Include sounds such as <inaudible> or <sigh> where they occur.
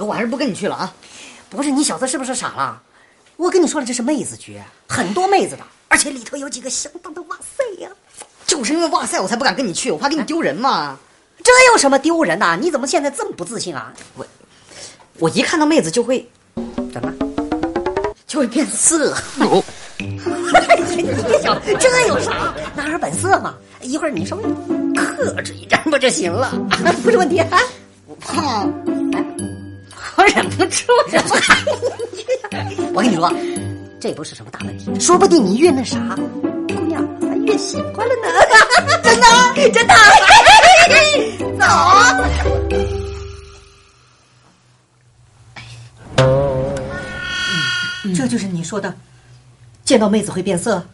我还是不跟你去了啊！不是你小子是不是傻了？我跟你说了，这是妹子局，很多妹子的，而且里头有几个相当的哇塞呀！就是因为哇塞，我才不敢跟你去，我怕给你丢人嘛。这有什么丢人呐？你怎么现在这么不自信啊？我我一看到妹子就会怎么？就会变色。你小 <laughs> 这有啥？哪有本色嘛？一会儿你稍微克制一点不就行了？<laughs> 不是问题啊。我怕，我忍不住。<laughs> 我跟你说，这不是什么大问题，说不定你越那啥，姑娘还越喜欢了呢。<laughs> 真的，真的。<laughs> 走。这就是你说的，见到妹子会变色。